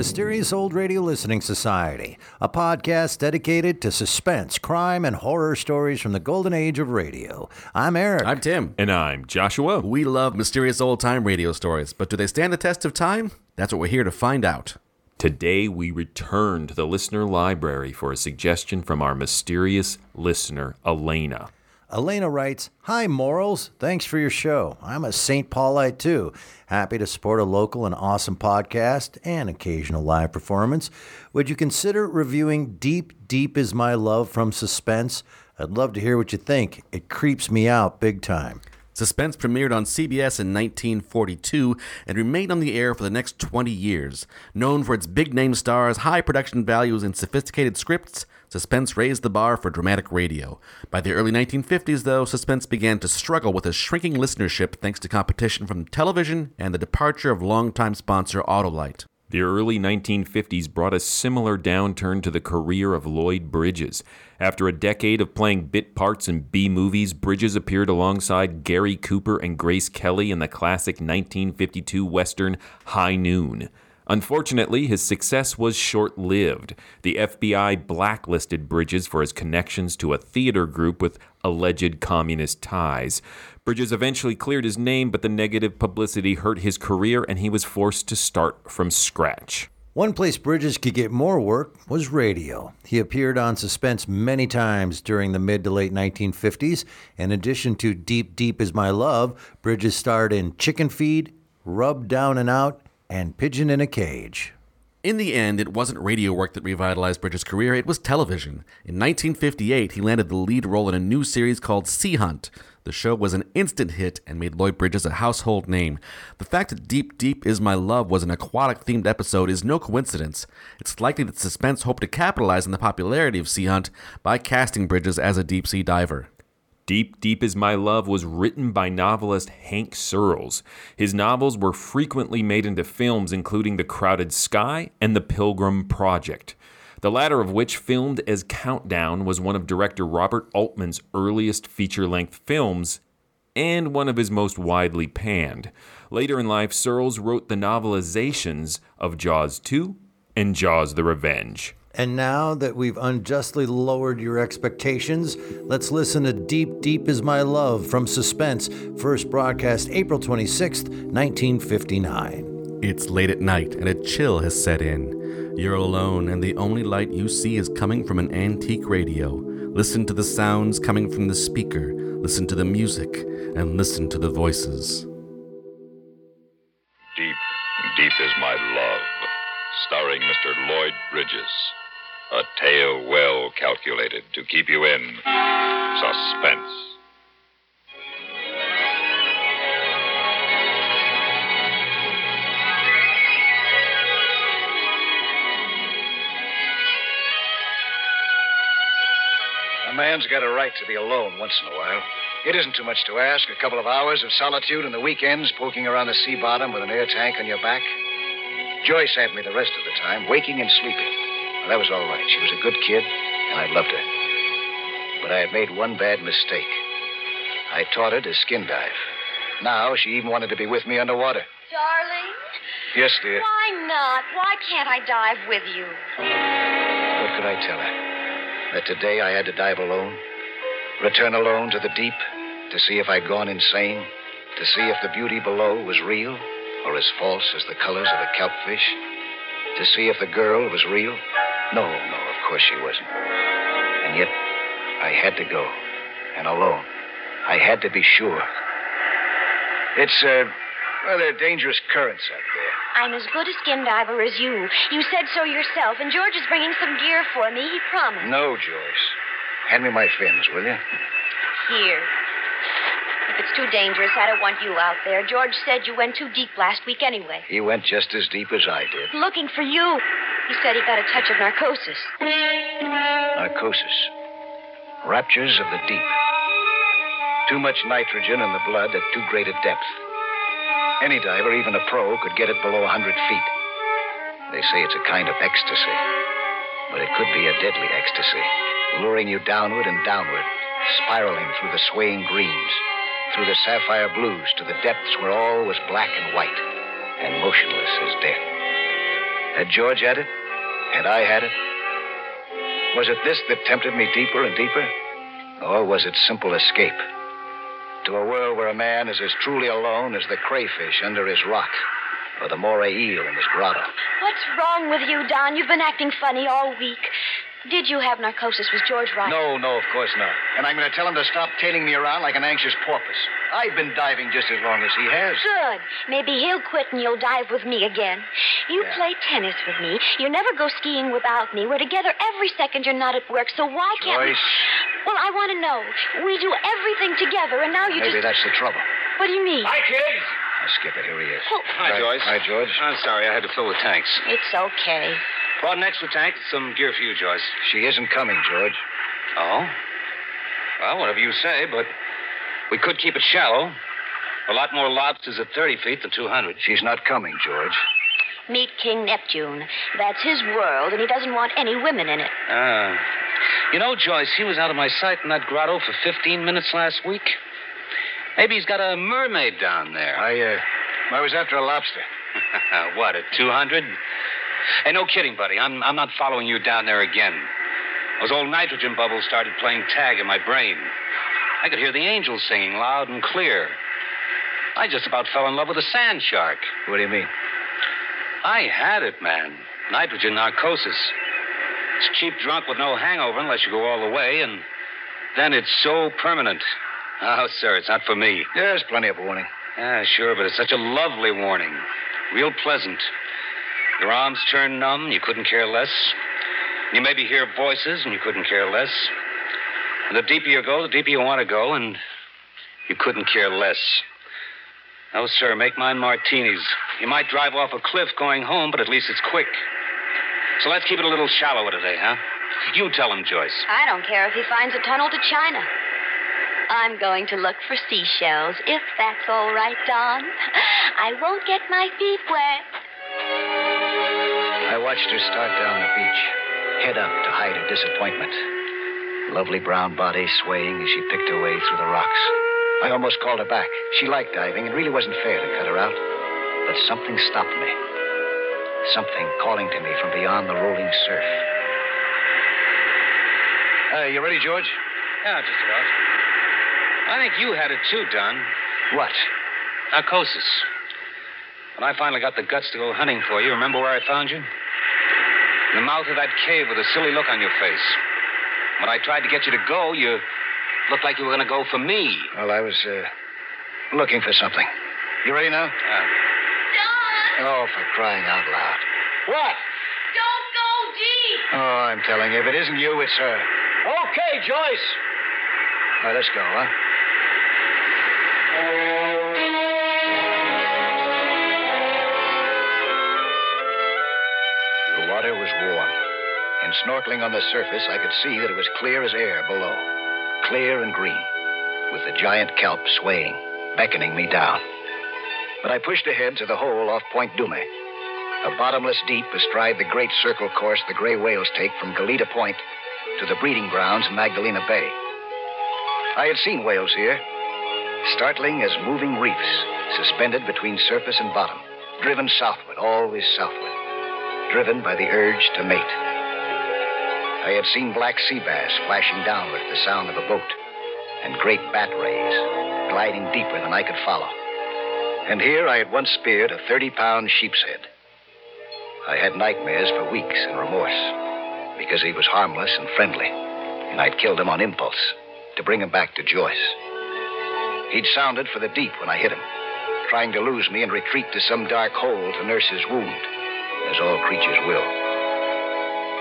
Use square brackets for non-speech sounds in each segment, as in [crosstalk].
Mysterious Old Radio Listening Society, a podcast dedicated to suspense, crime, and horror stories from the golden age of radio. I'm Eric. I'm Tim. And I'm Joshua. We love mysterious old time radio stories, but do they stand the test of time? That's what we're here to find out. Today we return to the listener library for a suggestion from our mysterious listener, Elena. Elena writes, Hi, MORLS. Thanks for your show. I'm a St. Paulite too. Happy to support a local and awesome podcast and occasional live performance. Would you consider reviewing Deep, Deep is My Love from Suspense? I'd love to hear what you think. It creeps me out big time. Suspense premiered on CBS in 1942 and remained on the air for the next 20 years. Known for its big name stars, high production values, and sophisticated scripts, Suspense raised the bar for dramatic radio. By the early 1950s, though, Suspense began to struggle with a shrinking listenership thanks to competition from television and the departure of longtime sponsor Autolite. The early 1950s brought a similar downturn to the career of Lloyd Bridges. After a decade of playing bit parts in B movies, Bridges appeared alongside Gary Cooper and Grace Kelly in the classic 1952 Western High Noon. Unfortunately, his success was short lived. The FBI blacklisted Bridges for his connections to a theater group with alleged communist ties. Bridges eventually cleared his name, but the negative publicity hurt his career and he was forced to start from scratch. One place Bridges could get more work was radio. He appeared on Suspense many times during the mid to late 1950s. In addition to Deep, Deep is My Love, Bridges starred in Chicken Feed, Rub Down and Out, and Pigeon in a Cage. In the end, it wasn't radio work that revitalized Bridges' career, it was television. In 1958, he landed the lead role in a new series called Sea Hunt. The show was an instant hit and made Lloyd Bridges a household name. The fact that Deep Deep Is My Love was an aquatic themed episode is no coincidence. It's likely that Suspense hoped to capitalize on the popularity of Sea Hunt by casting Bridges as a deep sea diver. Deep, Deep is My Love was written by novelist Hank Searls. His novels were frequently made into films, including The Crowded Sky and The Pilgrim Project. The latter of which, filmed as Countdown, was one of director Robert Altman's earliest feature length films and one of his most widely panned. Later in life, Searls wrote the novelizations of Jaws 2 and Jaws the Revenge. And now that we've unjustly lowered your expectations, let's listen to Deep, Deep is My Love from Suspense, first broadcast April 26th, 1959. It's late at night and a chill has set in. You're alone, and the only light you see is coming from an antique radio. Listen to the sounds coming from the speaker, listen to the music, and listen to the voices. Deep, deep is my love, starring Mr. Lloyd Bridges. A tale well calculated to keep you in suspense. A man's got a right to be alone once in a while. It isn't too much to ask. A couple of hours of solitude in the weekends, poking around the sea bottom with an air tank on your back. Joyce had me the rest of the time, waking and sleeping. Well, that was all right. She was a good kid, and I loved her. But I had made one bad mistake. I taught her to skin dive. Now she even wanted to be with me underwater. Darling, Yes, dear. why not? Why can't I dive with you? What could I tell her? That today I had to dive alone? Return alone to the deep to see if I'd gone insane? To see if the beauty below was real or as false as the colors of a kelpfish? To see if the girl was real? No, no, of course she wasn't. And yet, I had to go. And alone. I had to be sure. It's, uh, well, there are dangerous currents out there. I'm as good a skin diver as you. You said so yourself, and George is bringing some gear for me. He promised. No, Joyce. Hand me my fins, will you? Here. If it's too dangerous, I don't want you out there. George said you went too deep last week anyway. He went just as deep as I did. Looking for you. He said he got a touch of narcosis. Narcosis. Raptures of the deep. Too much nitrogen in the blood at too great a depth. Any diver, even a pro, could get it below 100 feet. They say it's a kind of ecstasy. But it could be a deadly ecstasy, luring you downward and downward, spiraling through the swaying greens, through the sapphire blues to the depths where all was black and white and motionless as death. Had George had it? Had I had it? Was it this that tempted me deeper and deeper? Or was it simple escape? To a world where a man is as truly alone as the crayfish under his rock or the moray eel in his grotto. What's wrong with you, Don? You've been acting funny all week. Did you have narcosis? Was George right? No, no, of course not. And I'm going to tell him to stop tailing me around like an anxious porpoise. I've been diving just as long as he has. Good. Maybe he'll quit and you'll dive with me again. You Yeah. play tennis with me. You never go skiing without me. We're together every second you're not at work, so why can't we... Joyce. Well, I want to know. We do everything together, and now you just. Maybe just... that's the trouble. What do you mean? Hi, kids. Now, skip it. Here he is. Oh, Hi, Joyce. Hi, George. I'm sorry, I had to fill the tanks. it's okay. Brought an extra tank, some gear for you, Joyce. She isn't coming, George. Oh? Well, whatever you say, but we could keep it shallow. A lot more lobsters at 30 feet than 200. She's not coming, George. Meet King Neptune. That's his world, and he doesn't want any women in it. Ah. You know, Joyce, he was out of my sight in that grotto for 15 minutes last week. Maybe he's got a mermaid down there. I, uh, I was after a lobster. [laughs] what, at 200? Hey, no kidding, buddy. I'm, I'm not following you down there again. Those old nitrogen bubbles started playing tag in my brain. I could hear the angels singing loud and clear. I just about fell in love with a sand shark. What do you mean? I had it, man. Nitrogen narcosis. It's cheap drunk with no hangover unless you go all the way, and then it's so permanent. Oh, sir, it's not for me. There's plenty of warning. Yeah, sure, but it's such a lovely warning. Real pleasant. Your arms turn numb, you couldn't care less. You maybe hear voices, and you couldn't care less. And the deeper you go, the deeper you want to go, and you couldn't care less. No, sir, make mine martinis. You might drive off a cliff going home, but at least it's quick. So let's keep it a little shallower today, huh? You tell him, Joyce. I don't care if he finds a tunnel to China. I'm going to look for seashells, if that's all right, Don. I won't get my feet wet. I watched her start down the beach, head up to hide her disappointment. Lovely brown body swaying as she picked her way through the rocks. I almost called her back. She liked diving. It really wasn't fair to cut her out. But something stopped me. Something calling to me from beyond the rolling surf. Uh, you ready, George? Yeah, just about. I think you had it too, Don. What? Narcosis. When I finally got the guts to go hunting for you, remember where I found you? In the mouth of that cave with a silly look on your face. When I tried to get you to go, you looked like you were going to go for me. Well, I was uh, looking for something. You ready now? Uh, Oh, for crying out loud. what? Don't go deep. Oh, I'm telling you, if it isn't you, it's her. Okay, Joyce. All right, let's go, huh? Warm. And snorkeling on the surface, I could see that it was clear as air below. Clear and green, with the giant kelp swaying, beckoning me down. But I pushed ahead to the hole off Point Dume, a bottomless deep astride the great circle course the gray whales take from Galita Point to the breeding grounds in Magdalena Bay. I had seen whales here, startling as moving reefs, suspended between surface and bottom, driven southward, always southward, driven by the urge to mate. I had seen black sea bass flashing downward at the sound of a boat, and great bat rays gliding deeper than I could follow. And here I had once speared a 30 pound sheep's head. I had nightmares for weeks and remorse because he was harmless and friendly, and I'd killed him on impulse to bring him back to Joyce. He'd sounded for the deep when I hit him, trying to lose me and retreat to some dark hole to nurse his wound, as all creatures will.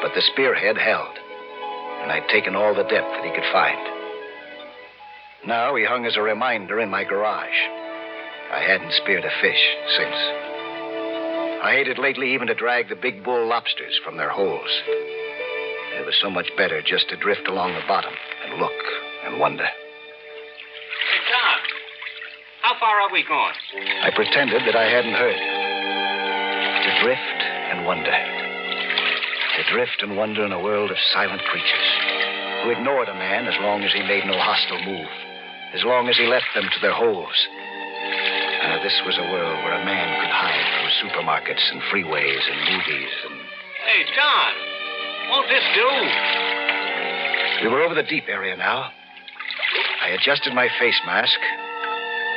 But the spearhead held, and I'd taken all the depth that he could find. Now he hung as a reminder in my garage. I hadn't speared a fish since. I hated lately even to drag the big bull lobsters from their holes. It was so much better just to drift along the bottom and look and wonder. Hey, Tom. How far are we going? I pretended that I hadn't heard. To drift and wonder. To drift and wonder in a world of silent creatures who ignored a man as long as he made no hostile move, as long as he left them to their holes. Uh, this was a world where a man could hide through supermarkets and freeways and movies and. Hey, John. Won't this do? We were over the deep area now. I adjusted my face mask,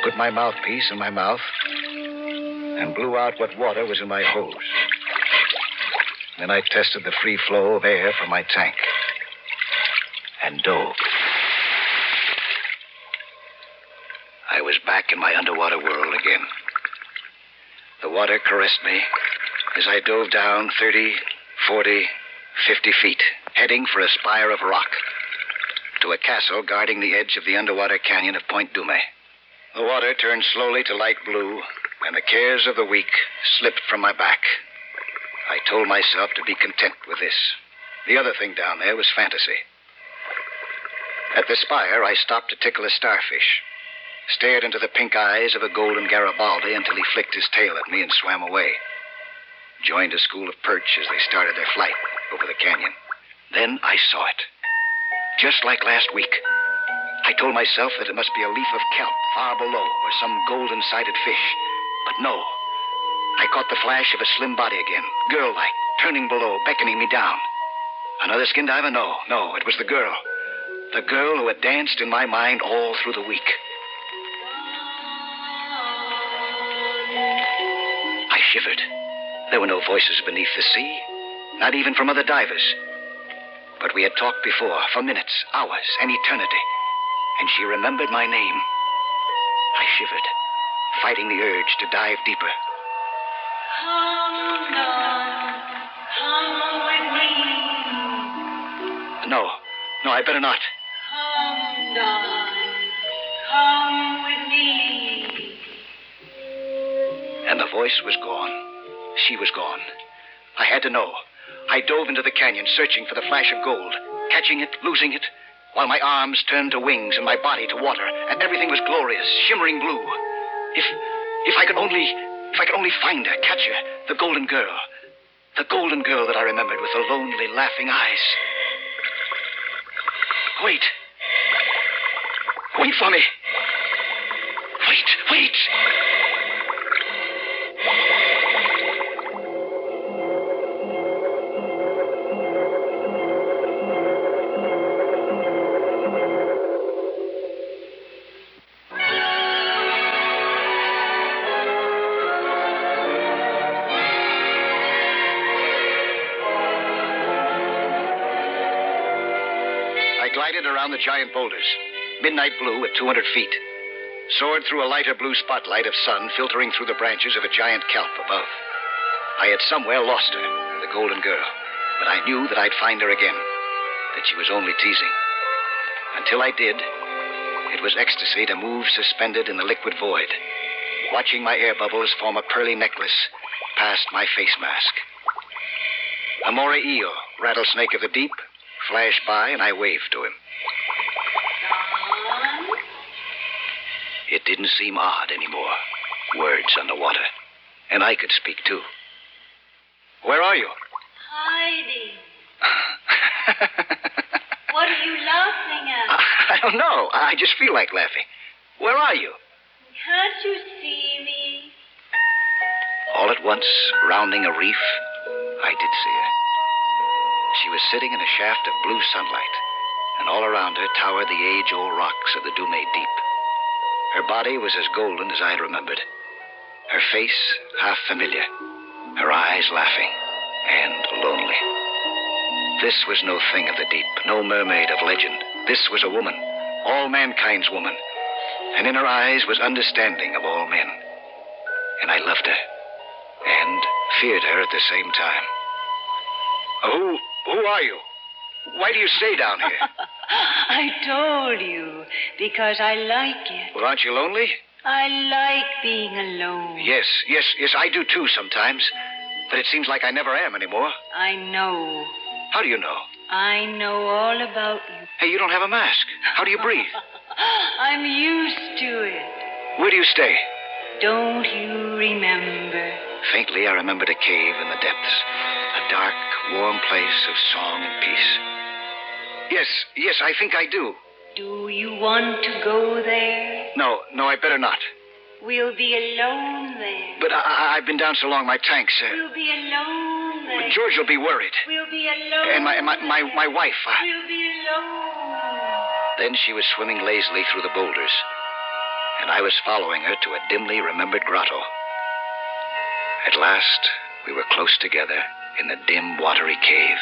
put my mouthpiece in my mouth, and blew out what water was in my hose. Then I tested the free flow of air from my tank and dove. I was back in my underwater world again. The water caressed me as I dove down 30, 40, 50 feet, heading for a spire of rock to a castle guarding the edge of the underwater canyon of Point Dume. The water turned slowly to light blue, and the cares of the week slipped from my back. I told myself to be content with this. The other thing down there was fantasy. At the spire, I stopped to tickle a starfish, stared into the pink eyes of a golden Garibaldi until he flicked his tail at me and swam away. Joined a school of perch as they started their flight over the canyon. Then I saw it. Just like last week. I told myself that it must be a leaf of kelp far below or some golden sided fish. But no. I caught the flash of a slim body again, girl like, turning below, beckoning me down. Another skin diver? No, no, it was the girl. The girl who had danced in my mind all through the week. I shivered. There were no voices beneath the sea, not even from other divers. But we had talked before, for minutes, hours, an eternity. And she remembered my name. I shivered, fighting the urge to dive deeper. No, no, I better not. And the voice was gone. She was gone. I had to know. I dove into the canyon, searching for the flash of gold, catching it, losing it, while my arms turned to wings and my body to water, and everything was glorious, shimmering blue. If if I could only if I could only find her, catch her, the golden girl. The golden girl that I remembered with the lonely, laughing eyes. Wait. Wait for me. Wait, wait. Around the giant boulders, midnight blue at 200 feet. Soared through a lighter blue spotlight of sun filtering through the branches of a giant kelp above. I had somewhere lost her, the golden girl, but I knew that I'd find her again, that she was only teasing. Until I did, it was ecstasy to move suspended in the liquid void, watching my air bubbles form a pearly necklace past my face mask. A moray eel, rattlesnake of the deep, flashed by, and I waved to him. It didn't seem odd anymore. Words underwater. And I could speak too. Where are you? Hiding. [laughs] What are you laughing at? I don't know. I just feel like laughing. Where are you? Can't you see me? All at once, rounding a reef, I did see her. She was sitting in a shaft of blue sunlight, and all around her towered the age old rocks of the Dume Deep. Her body was as golden as I had remembered. Her face half familiar, her eyes laughing and lonely. This was no thing of the deep, no mermaid of legend. This was a woman, all mankind's woman. And in her eyes was understanding of all men. And I loved her, and feared her at the same time. Who, who are you? Why do you stay down here? [laughs] [laughs] I told you, because I like it. Well, aren't you lonely? I like being alone. Yes, yes, yes, I do too sometimes. But it seems like I never am anymore. I know. How do you know? I know all about you. Hey, you don't have a mask. How do you breathe? [laughs] I'm used to it. Where do you stay? Don't you remember? Faintly, I remembered a cave in the depths. A dark, warm place of song and peace. Yes, yes, I think I do. Do you want to go there? No, no, I better not. We'll be alone there. But I, I've been down so long, my tank's. Uh, We'll be alone there. George will be worried. We'll be alone. And my, my, my, my wife. Uh, We'll be alone. Then she was swimming lazily through the boulders, and I was following her to a dimly remembered grotto. At last, we were close together in the dim, watery cave.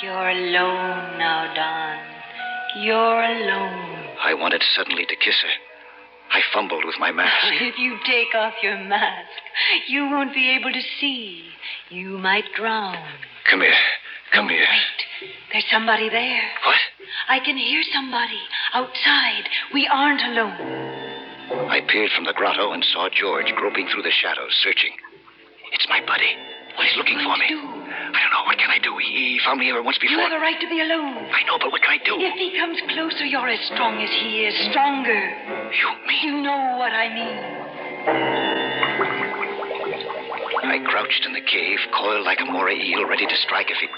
You're alone now, Don. You're alone. I wanted suddenly to kiss her. I fumbled with my mask. [laughs] If you take off your mask, you won't be able to see. You might drown. Come here. Come here. Wait, there's somebody there. What? I can hear somebody outside. We aren't alone. I peered from the grotto and saw George groping through the shadows, searching. It's my buddy. He's looking for me. Do? He, he found me here once before. You have a right to be alone. I know, but what can I do? If he comes closer, you're as strong as he is, stronger. You mean? You know what I mean. I crouched in the cave, coiled like a moray eel, ready to strike if he.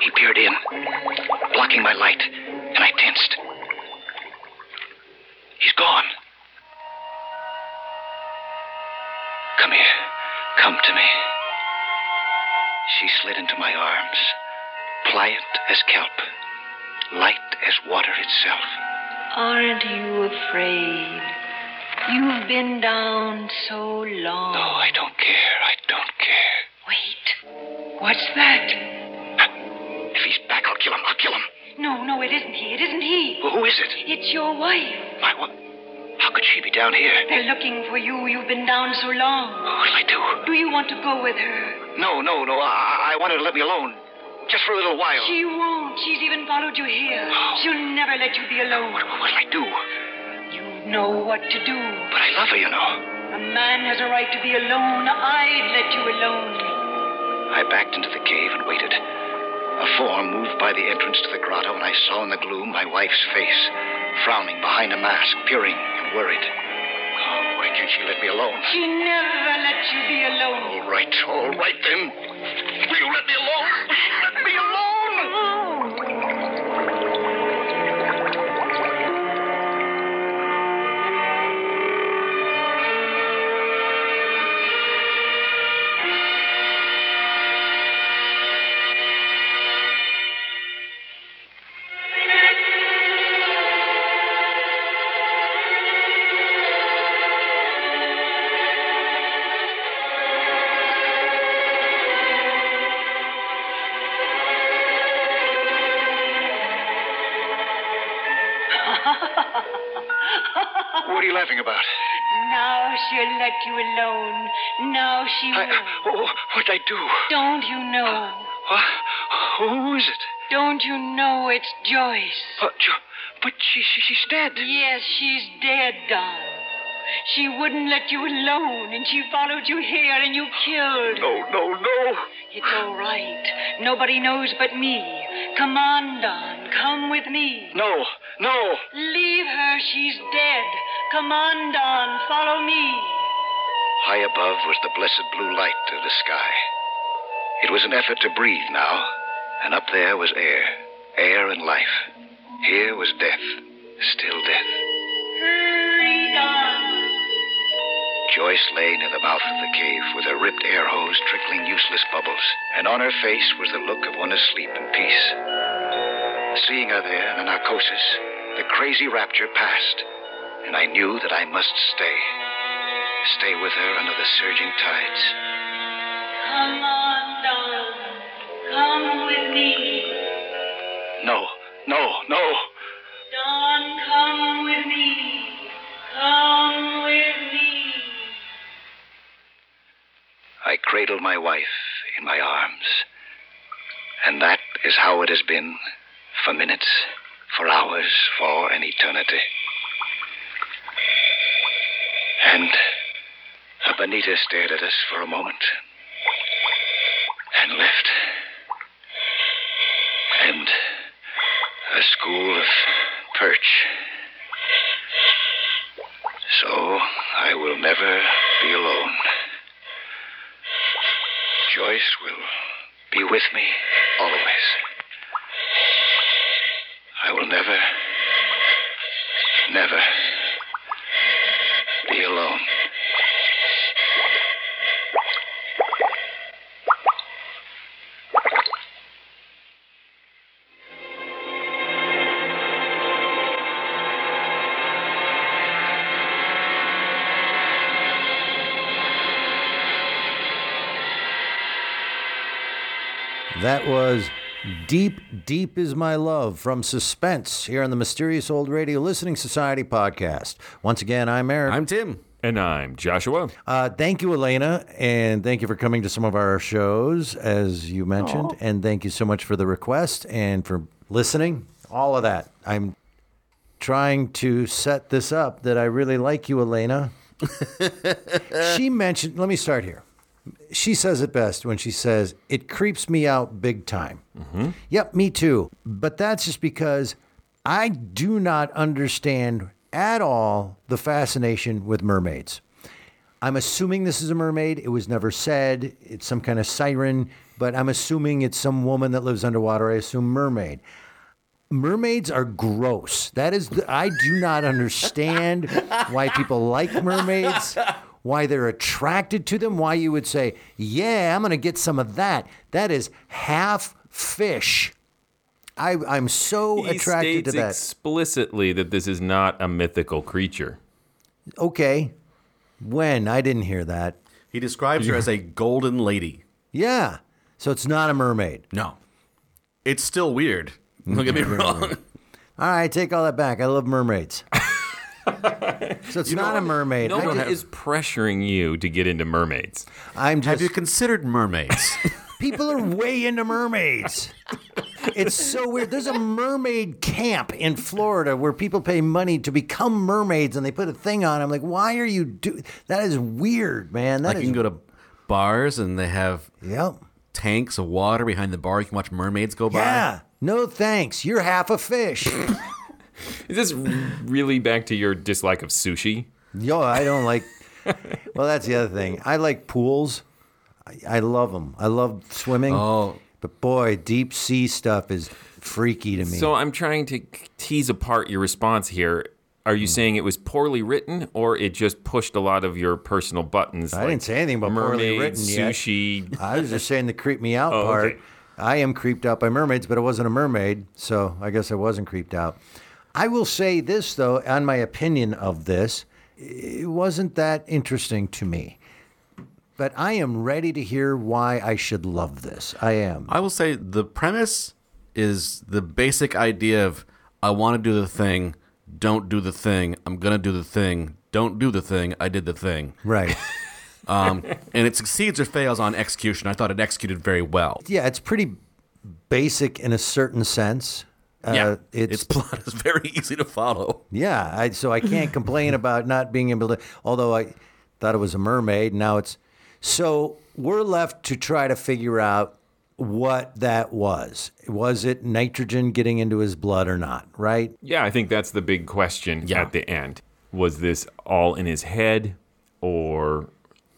He peered in, blocking my light, and I tensed. He's gone. Come here. Come to me. She slid into my arms, pliant as kelp, light as water itself. Aren't you afraid? You've been down so long. No, I don't care. I don't care. Wait. What's that? If he's back, I'll kill him. I'll kill him. No, no, it isn't he. It isn't he. Well, who is it? It's your wife. My what? How could she be down here? They're looking for you. You've been down so long. What'll I do? Do you want to go with her? No, no, no. I, I want her to let me alone. Just for a little while. She won't. She's even followed you here. Oh. She'll never let you be alone. What, what'll I do? You know what to do. But I love her, you know. A man has a right to be alone. I'd let you alone. I backed into the cave and waited. A form moved by the entrance to the grotto, and I saw in the gloom my wife's face, frowning behind a mask, peering and worried. Oh, she let me alone? She never lets you be alone. All right, all right then. Don't you know? What? Who is it? Don't you know it's Joyce? But, but she, she, she's dead. Yes, she's dead, Don. She wouldn't let you alone, and she followed you here, and you killed. No, no, no. It's all right. Nobody knows but me. Come on, Don. Come with me. No, no. Leave her. She's dead. Come on, Don. Follow me. High above was the blessed blue light of the sky. It was an effort to breathe now, and up there was air, air and life. Here was death, still death. Hurry. Joyce lay near the mouth of the cave with her ripped air hose trickling useless bubbles, and on her face was the look of one asleep in peace. Seeing her there in a narcosis, the crazy rapture passed, and I knew that I must stay. Stay with her under the surging tides. Come on. Come with me. No, no, no. Don, come with me. Come with me. I cradled my wife in my arms. And that is how it has been for minutes, for hours, for an eternity. And Benita stared at us for a moment. and lift. And a school of perch. So I will never be alone. Joyce will be with me always. I will never, never That was Deep, Deep is My Love from Suspense here on the Mysterious Old Radio Listening Society podcast. Once again, I'm Eric. I'm Tim. And I'm Joshua. Uh, thank you, Elena, and thank you for coming to some of our shows, as you mentioned. And thank you so much for the request and for listening. All of that. I'm trying to set this up that I really like you, Elena. [laughs] she mentioned, let me start here. She says it best when she says, It creeps me out big time. Mm-hmm. Yep, me too. But that's just because I do not understand at all the fascination with mermaids. I'm assuming this is a mermaid. It was never said. It's some kind of siren, but I'm assuming it's some woman that lives underwater. I assume mermaid. Mermaids are gross. That is, the, I do not understand why people like mermaids, [laughs] why they're attracted to them, why you would say, yeah, I'm going to get some of that. That is half fish. I, I'm so He attracted to states that. explicitly that this is not a mythical creature. okay. When? I didn't hear that. He describes her as a golden lady. Yeah. So it's not a mermaid. No. It's still weird. Don't get me wrong. [laughs] All right, take all that back. I love mermaids. So it's not a mermaid. No I one ju- is pressuring you to get into mermaids. I'm just. Have you considered mermaids? [laughs] people are way into mermaids. It's so weird. There's a mermaid camp in Florida where people pay money to become mermaids, and they put a thing on. I'm like, why are you do? That is weird, man. That like is. you can go to bars and they have Yep. tanks of water behind the bar. You can watch mermaids go by. Yeah. No thanks. You're half a fish. [laughs] Is this really back to your dislike of sushi? Yo, I don't like. Well, that's the other thing. I like pools. I, I love them. I love swimming. Oh. But boy, deep sea stuff is freaky to me. So I'm trying to tease apart your response here. Are you hmm. saying it was poorly written, or it just pushed a lot of your personal buttons? I didn't say anything about poorly written yet. sushi. I was just saying the creep me [laughs] out Oh, part. okay. I am creeped out by mermaids, but it wasn't a mermaid, so I guess I wasn't creeped out. I will say this though, on my opinion of this, it wasn't that interesting to me. But I am ready to hear why I should love this. I am. I will say the premise is the basic idea of I want to do the thing, don't do the thing, I'm going to do the thing, don't do the thing, I did the thing. Right. [laughs] Um, and it succeeds or fails on execution. I thought it executed very well. yeah, it's pretty basic in a certain sense. Uh, yeah, it's, its [laughs] plot is very easy to follow. Yeah, I, so I can't [laughs] complain about not being able to. Although I thought it was a mermaid, now it's. So we're left to try to figure out what that was. Was it nitrogen getting into his blood or not? Right? Yeah, I think that's the big question Yeah. at the end. Was this all in his head, or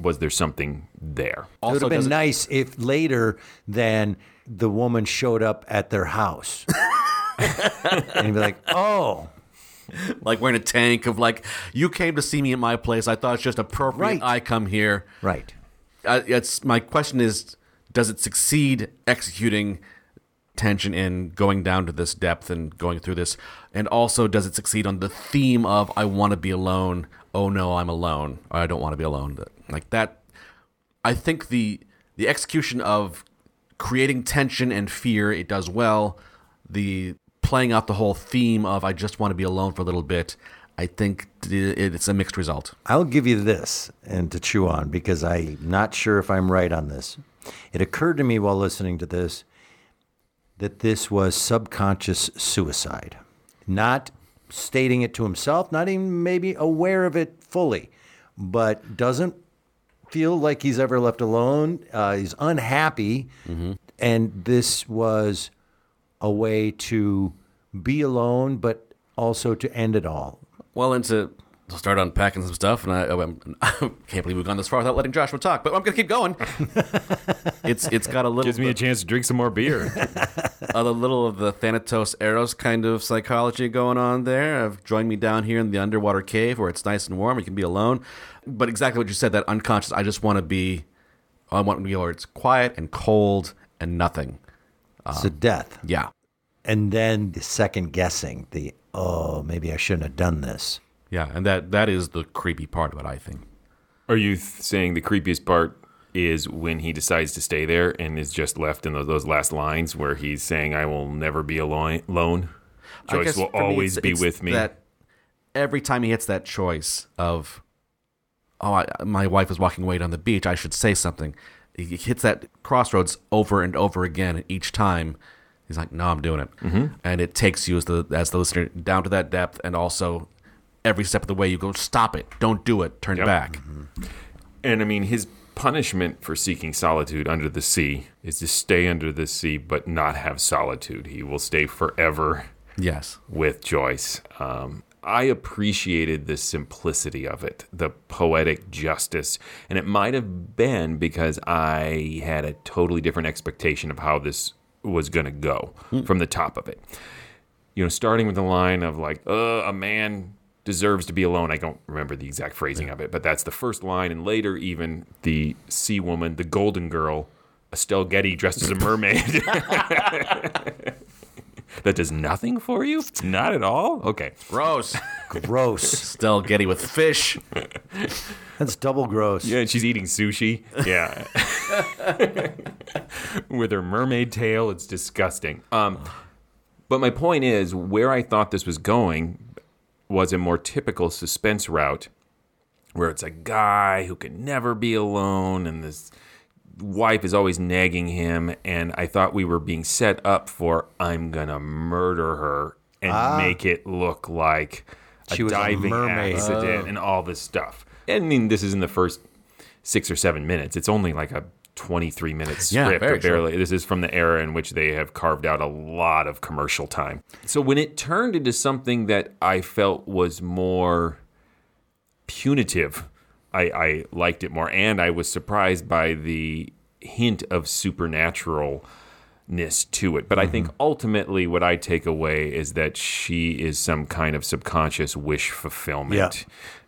was there something there? it would have does been nice if later then the woman showed up at their house, [laughs] [laughs] and you'd be like, "Oh, like we're in a tank of like you came to see me at my place. I thought it's just appropriate Right. I come here. right." Uh, it's my question is, does it succeed executing tension in going down to this depth and going through this, and also does it succeed on the theme of I want to be alone? Oh no, I'm alone. Or I don't want to be alone. Like that. I think the the execution of creating tension and fear it does well. The playing out the whole theme of I just want to be alone for a little bit. I think it's a mixed result. I'll give you this and to chew on because I'm not sure if I'm right on this. It occurred to me while listening to this that this was subconscious suicide. Not stating it to himself, not even maybe aware of it fully, but doesn't feel like he's ever left alone. Uh, he's unhappy, and this was a way to be alone, but also to end it all. Well, and to, to start unpacking some stuff, and I, oh, I'm, [laughs] I can't believe we've gone this far without letting Joshua talk, but I'm going to keep going. [laughs] it's It's got a little Gives me a chance to drink some more beer. [laughs] a little of the Thanatos Eros kind of psychology going on there. Of join me down here in the underwater cave where it's nice and warm. You can be alone. But exactly what you said, that unconscious. I just want to be. I want to be where it's quiet and cold and nothing. Um, it's a death. Yeah. And then the second guessing, the, oh, maybe I shouldn't have done this. Yeah, and that that is the creepy part of it, I think. Are you th- saying the creepiest part is when he decides to stay there and is just left in those, those last lines where he's saying, "I will never be alone. alone. I Joyce will for me, always it's- be it's with me." That every time he hits that choice of, oh, I, my wife is walking away down the beach, I should say something. He hits that crossroads over and over again, and each time he's like, "No, I'm doing it," mm-hmm. and it takes you as the as the listener down to that depth, and also every step of the way you go, "Stop it! Don't do it! Turn Yep. back!" And I mean, his punishment for seeking solitude under the sea is to stay under the sea but not have solitude. He will stay forever Yes. with Joyce. Um, I appreciated the simplicity of it, the poetic justice. And it might have been because I had a totally different expectation of how this was going to go from the top of it. You know, starting with the line of like, uh, a man deserves to be alone. I don't remember the exact phrasing of it, but that's the first line. And later, even the sea woman, the golden girl, Estelle Getty dressed as a mermaid. [laughs] [laughs] that does nothing for you? Not at all? Okay. Gross. Gross. [laughs] Still Getty with fish. That's double gross. Yeah, and she's eating sushi. Yeah. [laughs] With her mermaid tail, it's disgusting. Um, but my point is, where I thought this was going was a more typical suspense route where it's a guy who can never be alone and this wife is always nagging him and I thought we were being set up for I'm to murder her and ah. make it look like a She a diving mermaid. accident oh. and all this stuff. I mean, this is in the first 6 or 7 minutes. It's only like a 23 minute Yeah, script very or barely. This is from the era in which they have carved out a lot of commercial time. So when it turned into something that I felt was more punitive, I, I liked it more. And I was surprised by the hint of supernaturalness to it. But I think ultimately what I take away is that she is some kind of subconscious wish fulfillment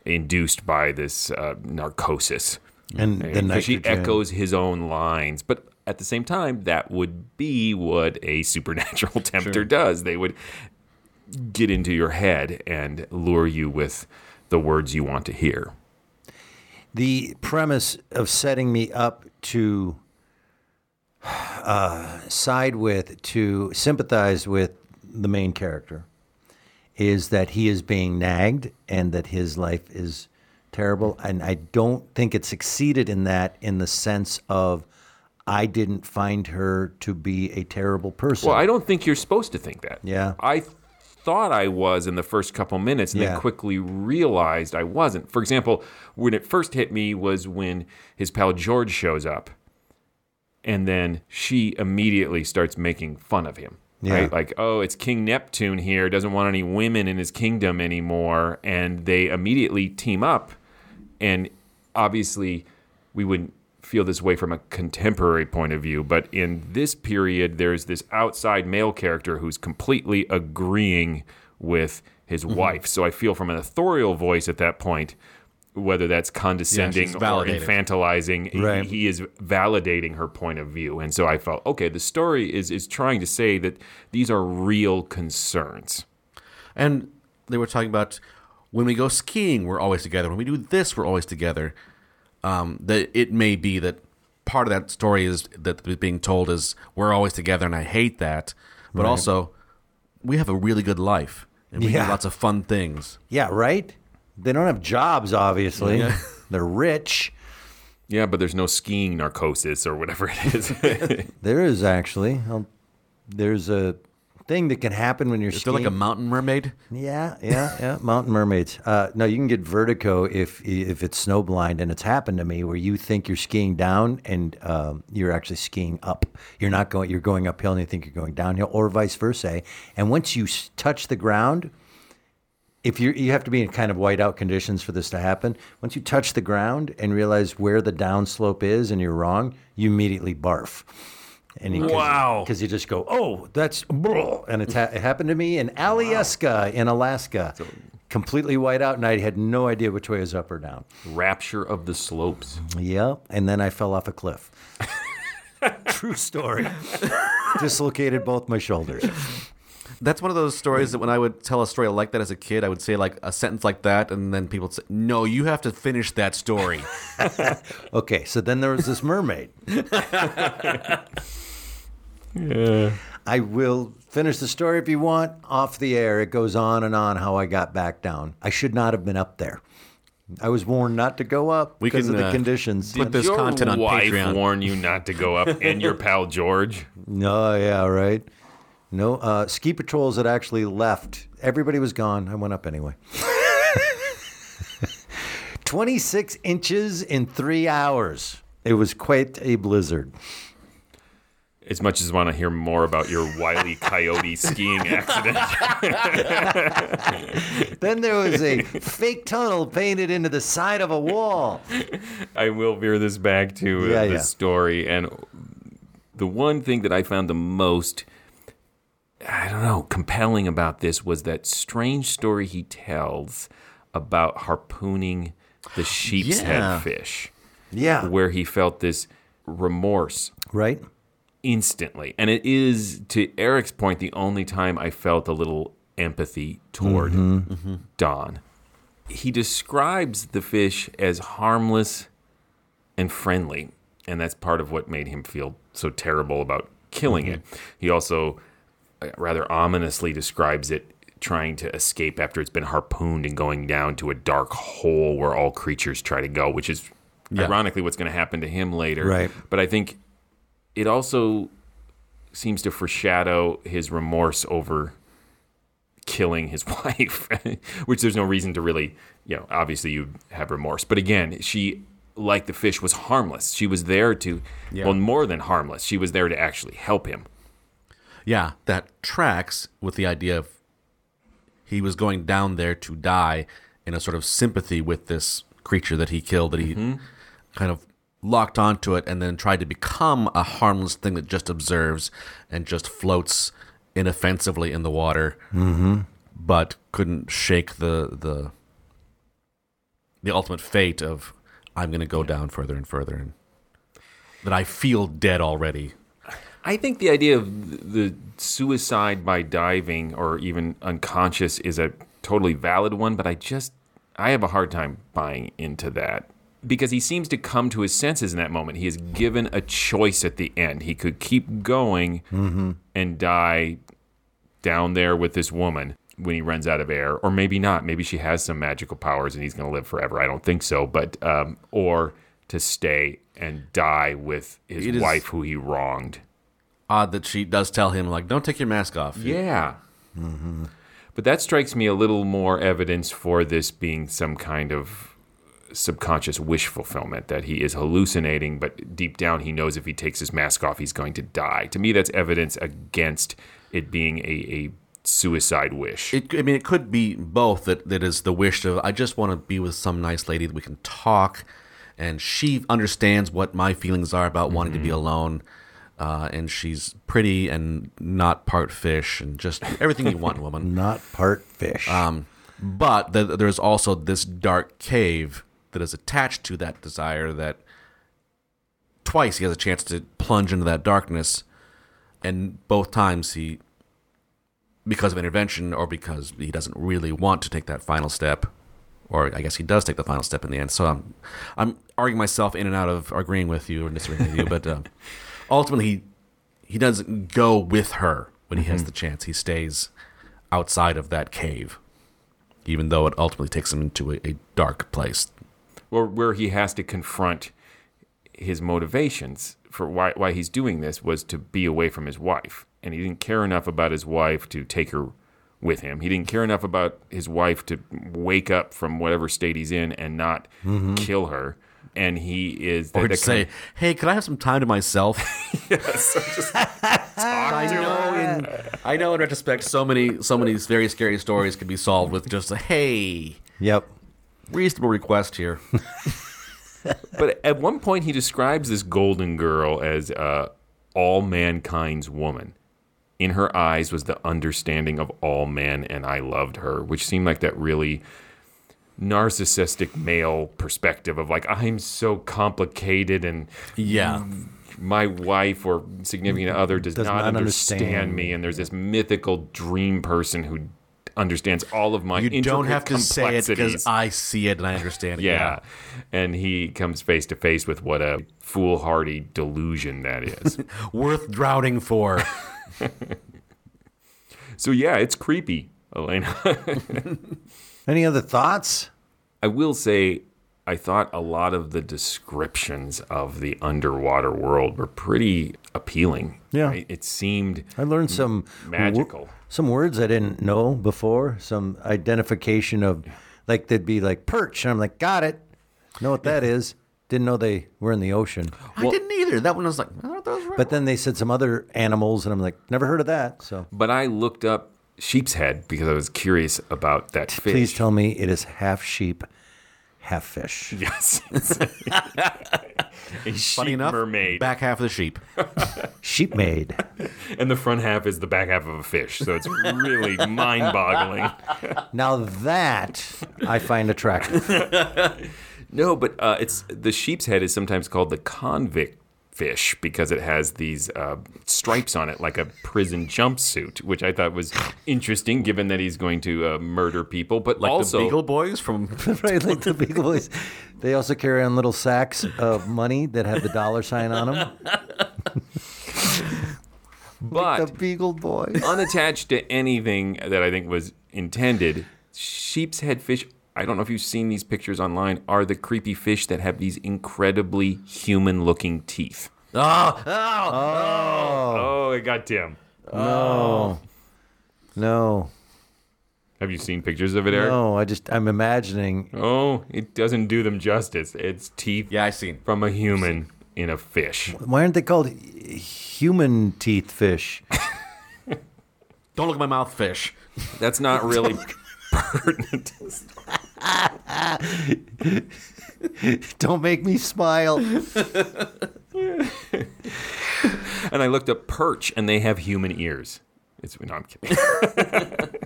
induced by this uh, narcosis. And the Because she echoes his own lines. But at the same time, that would be what a [laughs] supernatural tempter does. They would get into your head and lure you with the words you want to hear. The premise of setting me up to uh, side with, to sympathize with the main character, is that he is being nagged and that his life is terrible. And I don't think it succeeded in that in the sense of I didn't find her to be a terrible person. Well, I don't think you're supposed to think that. Yeah. I thought I was in the first couple minutes and Yeah. then quickly realized I wasn't. For example, when it first hit me was when his pal George shows up and then she immediately starts making fun of him. Yeah. Right? Like, oh, it's King Neptune here, doesn't want any women in his kingdom anymore. And they immediately team up. And obviously, we wouldn't feel this way from a contemporary point of view, but in this period, there's this outside male character who's completely agreeing with his mm-hmm. wife. So I feel from an authorial voice at that point, whether that's condescending she's or infantilizing, he- he is validating her point of view. And so I felt, okay, the story is is trying to say that these are real concerns. And they were talking about when we go skiing, we're always together. When we do this, we're always together. Um, that it may be that part of that story is that is being told is we're always together, and I hate that. But also, we have a really good life, and we Yeah. do lots of fun things. yeah, right? They don't have jobs, obviously. Yeah. [laughs] They're rich. Yeah, but there's no skiing narcosis or whatever it is. [laughs] There is actually. Um, there's a thing that can happen when you're Is there like a mountain mermaid? Yeah, yeah, yeah. Mountain mermaids. Uh, no, you can get vertigo if if it's snow blind, and it's happened to me where you think you're skiing down and um, you're actually skiing up. You're not going. You're going uphill, and you think you're going downhill, or vice versa. And once you s- touch the ground, if you you have to be in kind of whiteout conditions for this to happen. Once you touch the ground and realize where the downslope is, and you're wrong, you immediately barf. And you, Wow. Because you just go, oh, that's, and it's ha- it happened to me in Alyeska in Alaska. Completely white out, and I had no idea which way was up or down. Rapture of the slopes. Yep. And then I fell off a cliff. [laughs] True story. Dislocated both my shoulders. That's one of those stories that when I would tell a story like that as a kid, I would say like a sentence like that, and then people would say, "No, you have to finish that story." [laughs] Okay, so then there was this mermaid. [laughs] yeah. I will finish the story if you want off the air. It goes on and on how I got back down. I should not have been up there. I was warned not to go up We because can, of the uh, conditions. put this Your content on wife Patreon. warned you not to go up, and your pal George. No, [laughs] yeah, right. No, uh, ski patrols had actually left. Everybody was gone. I went up anyway. [laughs] 26 inches in three hours. It was quite a blizzard. As much as I want to hear more about your wily [laughs] coyote skiing accident, [laughs] Then there was a fake tunnel painted into the side of a wall. I will veer this back to uh, Yeah, the yeah. story. And the one thing that I found the most, I don't know, compelling about this was that strange story he tells about harpooning the sheep's Yeah. head fish, Yeah. where he felt this remorse Right? instantly. And it is, to Eric's point, the only time I felt a little empathy toward mm-hmm. Mm-hmm. Don. He describes the fish as harmless and friendly. And that's part of what made him feel so terrible about killing mm-hmm. it. He also Uh, rather ominously describes it trying to escape after it's been harpooned and going down to a dark hole where all creatures try to go, which is ironically what's going to happen to him later. Right. But I think it also seems to foreshadow his remorse over killing his [laughs] wife, which there's no reason to really, you know, obviously you have remorse. But again, she, like the fish, was harmless. She was there to, well, more than harmless. She was there to actually help him. Yeah, that tracks with the idea of he was going down there to die in a sort of sympathy with this creature that he killed, that he kind of locked onto it and then tried to become a harmless thing that just observes and just floats inoffensively in the water, mm-hmm. but couldn't shake the the the ultimate fate of I'm going to go down further and further, and that I feel dead already. I think the idea of the suicide by diving or even unconscious is a totally valid one, but I just I have a hard time buying into that because he seems to come to his senses in that moment. He is given a choice at the end. He could keep going and die down there with this woman when he runs out of air, or maybe not. Maybe she has some magical powers and he's going to live forever. I don't think so, but um, or to stay and die with his It is- wife who he wronged. Odd that she does tell him like, "Don't take your mask off." Yeah. Mm-hmm. But that strikes me a little more evidence for this being some kind of subconscious wish fulfillment that he is hallucinating, but deep down he knows if he takes his mask off, he's going to die. To me, that's evidence against it being a, a suicide wish. It, I mean, it could be both. That that is the wish of I just want to be with some nice lady that we can talk, and she understands what my feelings are about wanting to be mm-hmm. alone, uh, and she's pretty and not part fish and just everything you want woman. [laughs] Not part fish. Um, but th- there's also this dark cave that is attached to that desire. That twice he has a chance to plunge into that darkness, and both times he, because of intervention or because he doesn't really want to take that final step, or I guess he does take the final step in the end. So I'm, I'm arguing myself in and out of agreeing with you or disagreeing with you, but um, [laughs] ultimately he, he doesn't go with her when he has mm-hmm. the chance. He stays outside of that cave, even though it ultimately takes him into a, a dark place. or where he has to confront his motivations for why why he's doing this was to be away from his wife. and he didn't care enough about his wife to take her with him. He didn't care enough about his wife to wake up from whatever state he's in and not mm-hmm. kill her. And he is Or the- to say, kind- hey, could I have some time to myself? [laughs] Yes. [laughs] I know in I know in retrospect so many so many very scary stories can be solved with just a hey, Yep. reasonable request here. [laughs] but at one point he describes this golden girl as uh, all mankind's woman. In her eyes was the understanding of all men, and I loved her, which seemed like that really narcissistic male perspective of like I'm so complicated and Yeah. my wife or significant mm-hmm. other does, Does not, not understand, understand. me, and there's this mythical dream person who understands all of my You don't have to say it because. I see it and I understand it. Yeah. And he comes face to face with what a foolhardy delusion that is. [laughs] Worth drowning for. [laughs] [laughs] so, yeah, it's creepy, Elena. Any other thoughts? I will say, I thought a lot of the descriptions of the underwater world were pretty appealing. Yeah. right? It seemed I learned some magical. wo- some words I didn't know before. Some identification of, like they'd be like perch, and I'm like, got it. Know what that is? Didn't know they were in the ocean. I didn't either. That one was like, I those were But then they said some other animals, and I'm like, never heard of that. So But I looked up sheep's head because I was curious about that fish. please tell me it is half sheep, half fish. [laughs] Yes. [laughs] a sheep funny enough. mermaid. Back half of the sheep. [laughs] Sheep made. and the front half is the back half of a fish. So it's really mind boggling. Now that I find attractive. No, but uh, it's the sheep's head is sometimes called the convict fish because it has these uh, stripes on it like a prison jumpsuit, which I thought was interesting given that he's going to uh, murder people. But Like also, the Beagle Boys from [laughs] right, like the Beagle Boys. They also carry on little sacks of money that have the dollar sign on them. [laughs] but The Beagle Boys. unattached to anything that I think was intended, sheep's head fish. I don't know if you've seen these pictures online. Are the creepy fish that have these incredibly human-looking teeth? Oh, oh, oh, Oh, it got Tim. No. No. Have you seen pictures of it, Eric? No, I just I'm imagining Oh, it doesn't do them justice. It's teeth Yeah, I seen. from a human in a fish. why aren't they called human teeth fish? [laughs] Don't look at my mouth, fish. That's not really [laughs] pertinent. [laughs] [laughs] Don't make me smile. [laughs] And I looked up perch, and they have human ears. It's no, I'm kidding. [laughs]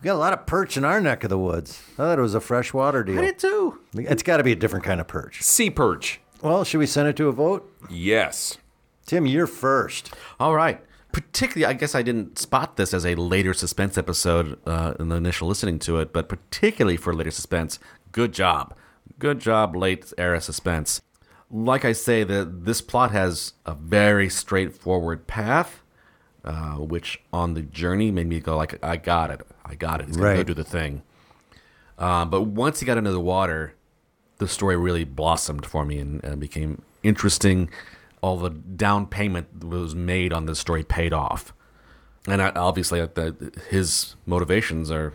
We got a lot of perch in our neck of the woods. I thought it was a freshwater deal. I did too. It's got to be a different kind of perch. sea perch. Well, should we send it to a vote? Yes. Tim, you're first. All right. Particularly, I guess I didn't spot this as a later suspense episode uh, in the initial listening to it, but particularly for later suspense, good job. Good job, late era suspense. Like I say, the, this plot has a very straightforward path, uh, which on the journey made me go like, I got it. I got it. He's going to Right. go do the thing. Um, but once he got into the water, the story really blossomed for me and, and became interesting. All the down payment that was made on this story paid off, and I, obviously, the, his motivations are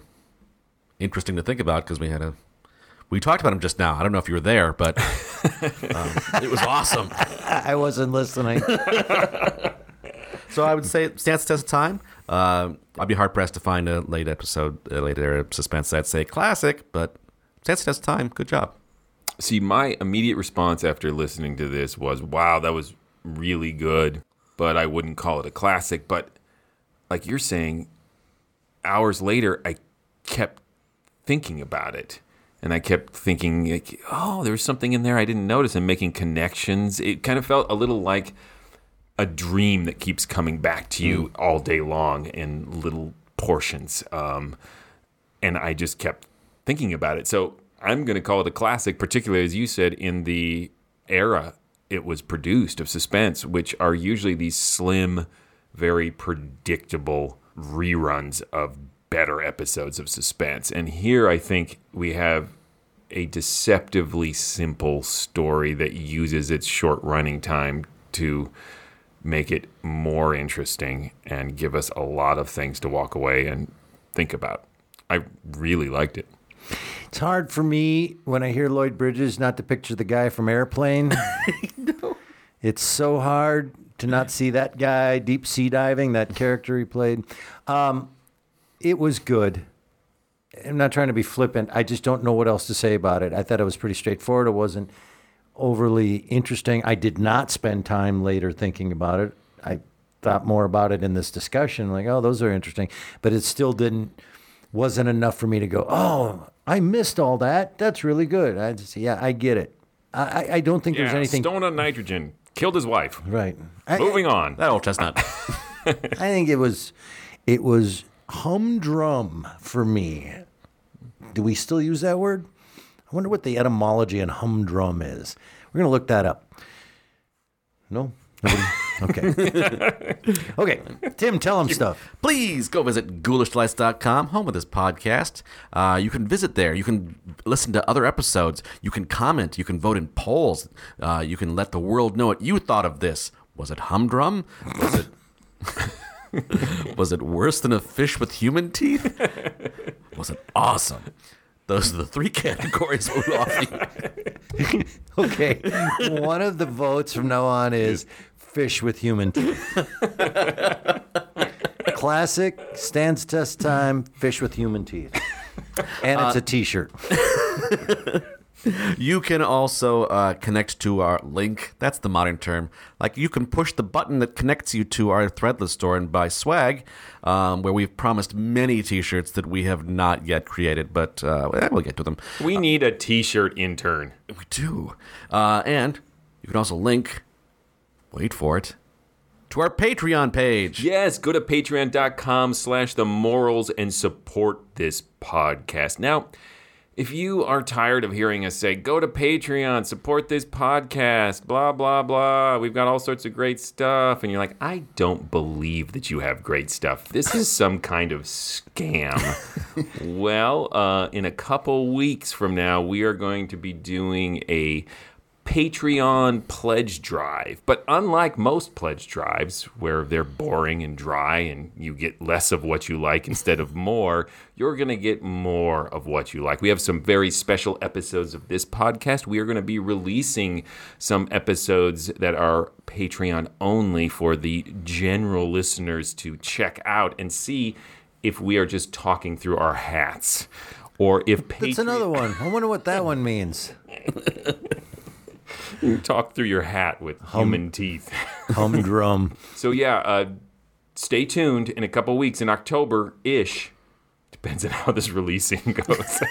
interesting to think about because we had a we talked about him just now. I don't know if you were there, but [laughs] um, it was awesome. I wasn't listening. [laughs] So I would say it stands the test of time. Uh, I'd be hard pressed to find a late episode, a late era suspense that'd say classic, but stands the test of time. Good job. See, my immediate response after listening to this was, wow, that was really good, but I wouldn't call it a classic. But like you're saying, hours later, I kept thinking about it. And I kept thinking, like, oh, there's something in there I didn't notice and making connections. It kind of felt a little like a dream that keeps coming back to you all day long in little portions. Um, and I just kept thinking about it. So I'm going to call it a classic, particularly as you said in the era it was produced of suspense, which are usually these slim, very predictable reruns of better episodes of suspense. And here I think we have a deceptively simple story that uses its short running time to make it more interesting and give us a lot of things to walk away and think about. I really liked it. It's hard for me when I hear Lloyd Bridges not to picture the guy from Airplane. [laughs] no. It's so hard to not see that guy deep sea diving, that character he played. Um, it was good. I'm not trying to be flippant. I just don't know what else to say about it. I thought it was pretty straightforward. It wasn't overly interesting. I did not spend time later thinking about it. I thought more about it in this discussion, like, oh, those are interesting. But it still didn't, wasn't enough for me to go, oh, I missed all that. That's really good. I just, yeah, I get it. I, I- I don't think there's anything. Stone on nitrogen killed his wife. Right. I, Moving on. That old chestnut. [laughs] [laughs] I think it was, it was humdrum for me. Do we still use that word? I wonder what the etymology on humdrum is. We're gonna look that up. No. [laughs] Okay. [laughs] okay. Tim, tell them stuff. please go visit ghoulishdelights.com, home of this podcast. Uh, you can visit there. You can listen to other episodes. You can comment. You can vote in polls. Uh, you can let the world know what you thought of this. Was it humdrum? Was it [laughs] was it worse than a fish with human teeth? Was it awesome? Those are the three [laughs] categories we offer you. Okay. One of the votes from now on is fish with human teeth. [laughs] Classic, stands test time, fish with human teeth. And it's a t shirt. [laughs] You can also uh, connect to our link. That's the modern term. Like you can push the button that connects you to our Threadless store and buy swag, um, where we've promised many T-shirts that we have not yet created, but uh, well, we'll get to them. We need a t-shirt intern. We do, uh, and you can also link. Wait for it. To our Patreon page. Yes, go to patreon.com slash the MORLS and support this podcast. Now, if you are tired of hearing us say, go to Patreon, support this podcast, blah, blah, blah, we've got all sorts of great stuff, and you're like, I don't believe that you have great stuff. This is [laughs] some kind of scam. well, uh, in a couple weeks from now, we are going to be doing a Patreon pledge drive. But unlike most pledge drives, where they're boring and dry and you get less of what you like instead of more, you're going to get more of what you like. We have some very special episodes of this podcast. We are going to be releasing some episodes that are Patreon only for the general listeners to check out and see if we are just talking through our hats. Or if Patreon. That's another one. I wonder what that one means. [laughs] [laughs] talk through your hat with hum, human teeth. [laughs] Humdrum. So yeah, uh, stay tuned in a couple weeks in October ish. Depends on how this [laughs] releasing goes.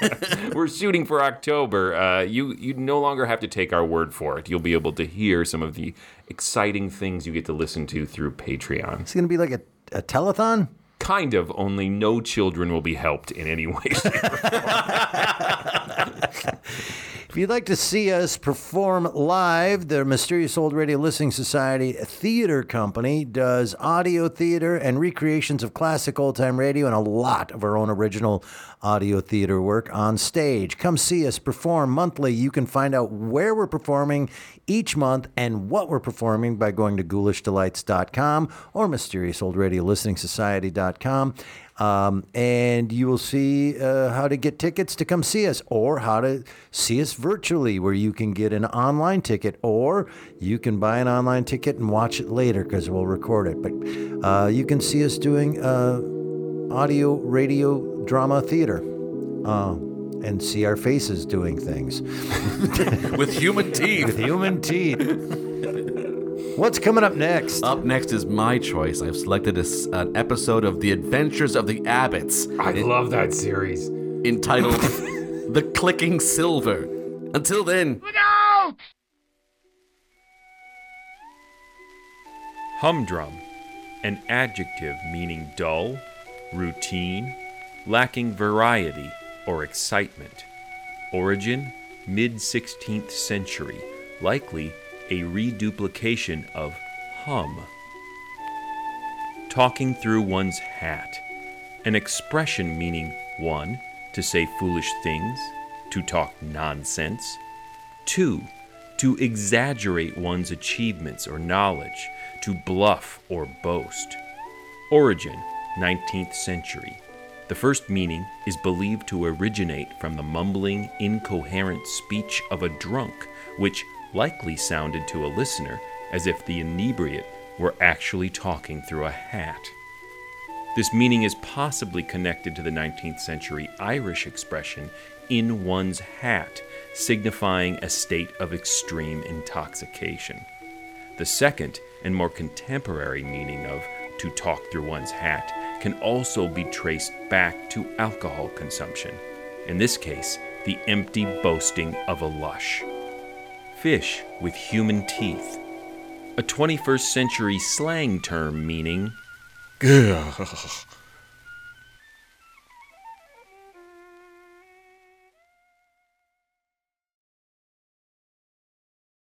We're shooting for October. Uh, you you no longer have to take our word for it. You'll be able to hear some of the exciting things you get to listen to through Patreon. It's going to be like a, a telethon? Kind of, only no children will be helped in any way. You'd like to see us perform live, the Mysterious Old Radio Listening Society Theater Company does audio theater and recreations of classic old time radio and a lot of our own original audio theater work on stage. Come see us perform monthly. You can find out where we're performing each month and what we're performing by going to ghoulishdelights.com or mysteriousoldradiolisteningsociety.com. Um, and you will see uh, how to get tickets to come see us, or how to see us virtually, where you can get an online ticket, or you can buy an online ticket and watch it later because we'll record it. But uh, you can see us doing uh, audio, radio, drama, theater, uh, and see our faces doing things [laughs] With human teeth. with human teeth. [laughs] What's coming up next? Up next is my choice. I've selected a s an episode of The Adventures of the Abbotts. I love that series. entitled [laughs] The Clicking Silver. Until then, out. Humdrum, an adjective meaning dull, routine, lacking variety or excitement. Origin mid 16th century, likely a reduplication of hum. Talking through one's hat, an expression meaning 1. to say foolish things, to talk nonsense, 2. to exaggerate one's achievements or knowledge, to bluff or boast. Origin 19th century. The first meaning is believed to originate from the mumbling, incoherent speech of a drunk, which likely sounded to a listener as if the inebriate were actually talking through a hat. This meaning is possibly connected to the 19th century Irish expression in one's hat, signifying a state of extreme intoxication. The second and more contemporary meaning of to talk through one's hat can also be traced back to alcohol consumption, in this case, the empty boasting of a lush. Fish with human teeth, a 21st century slang term meaning [laughs]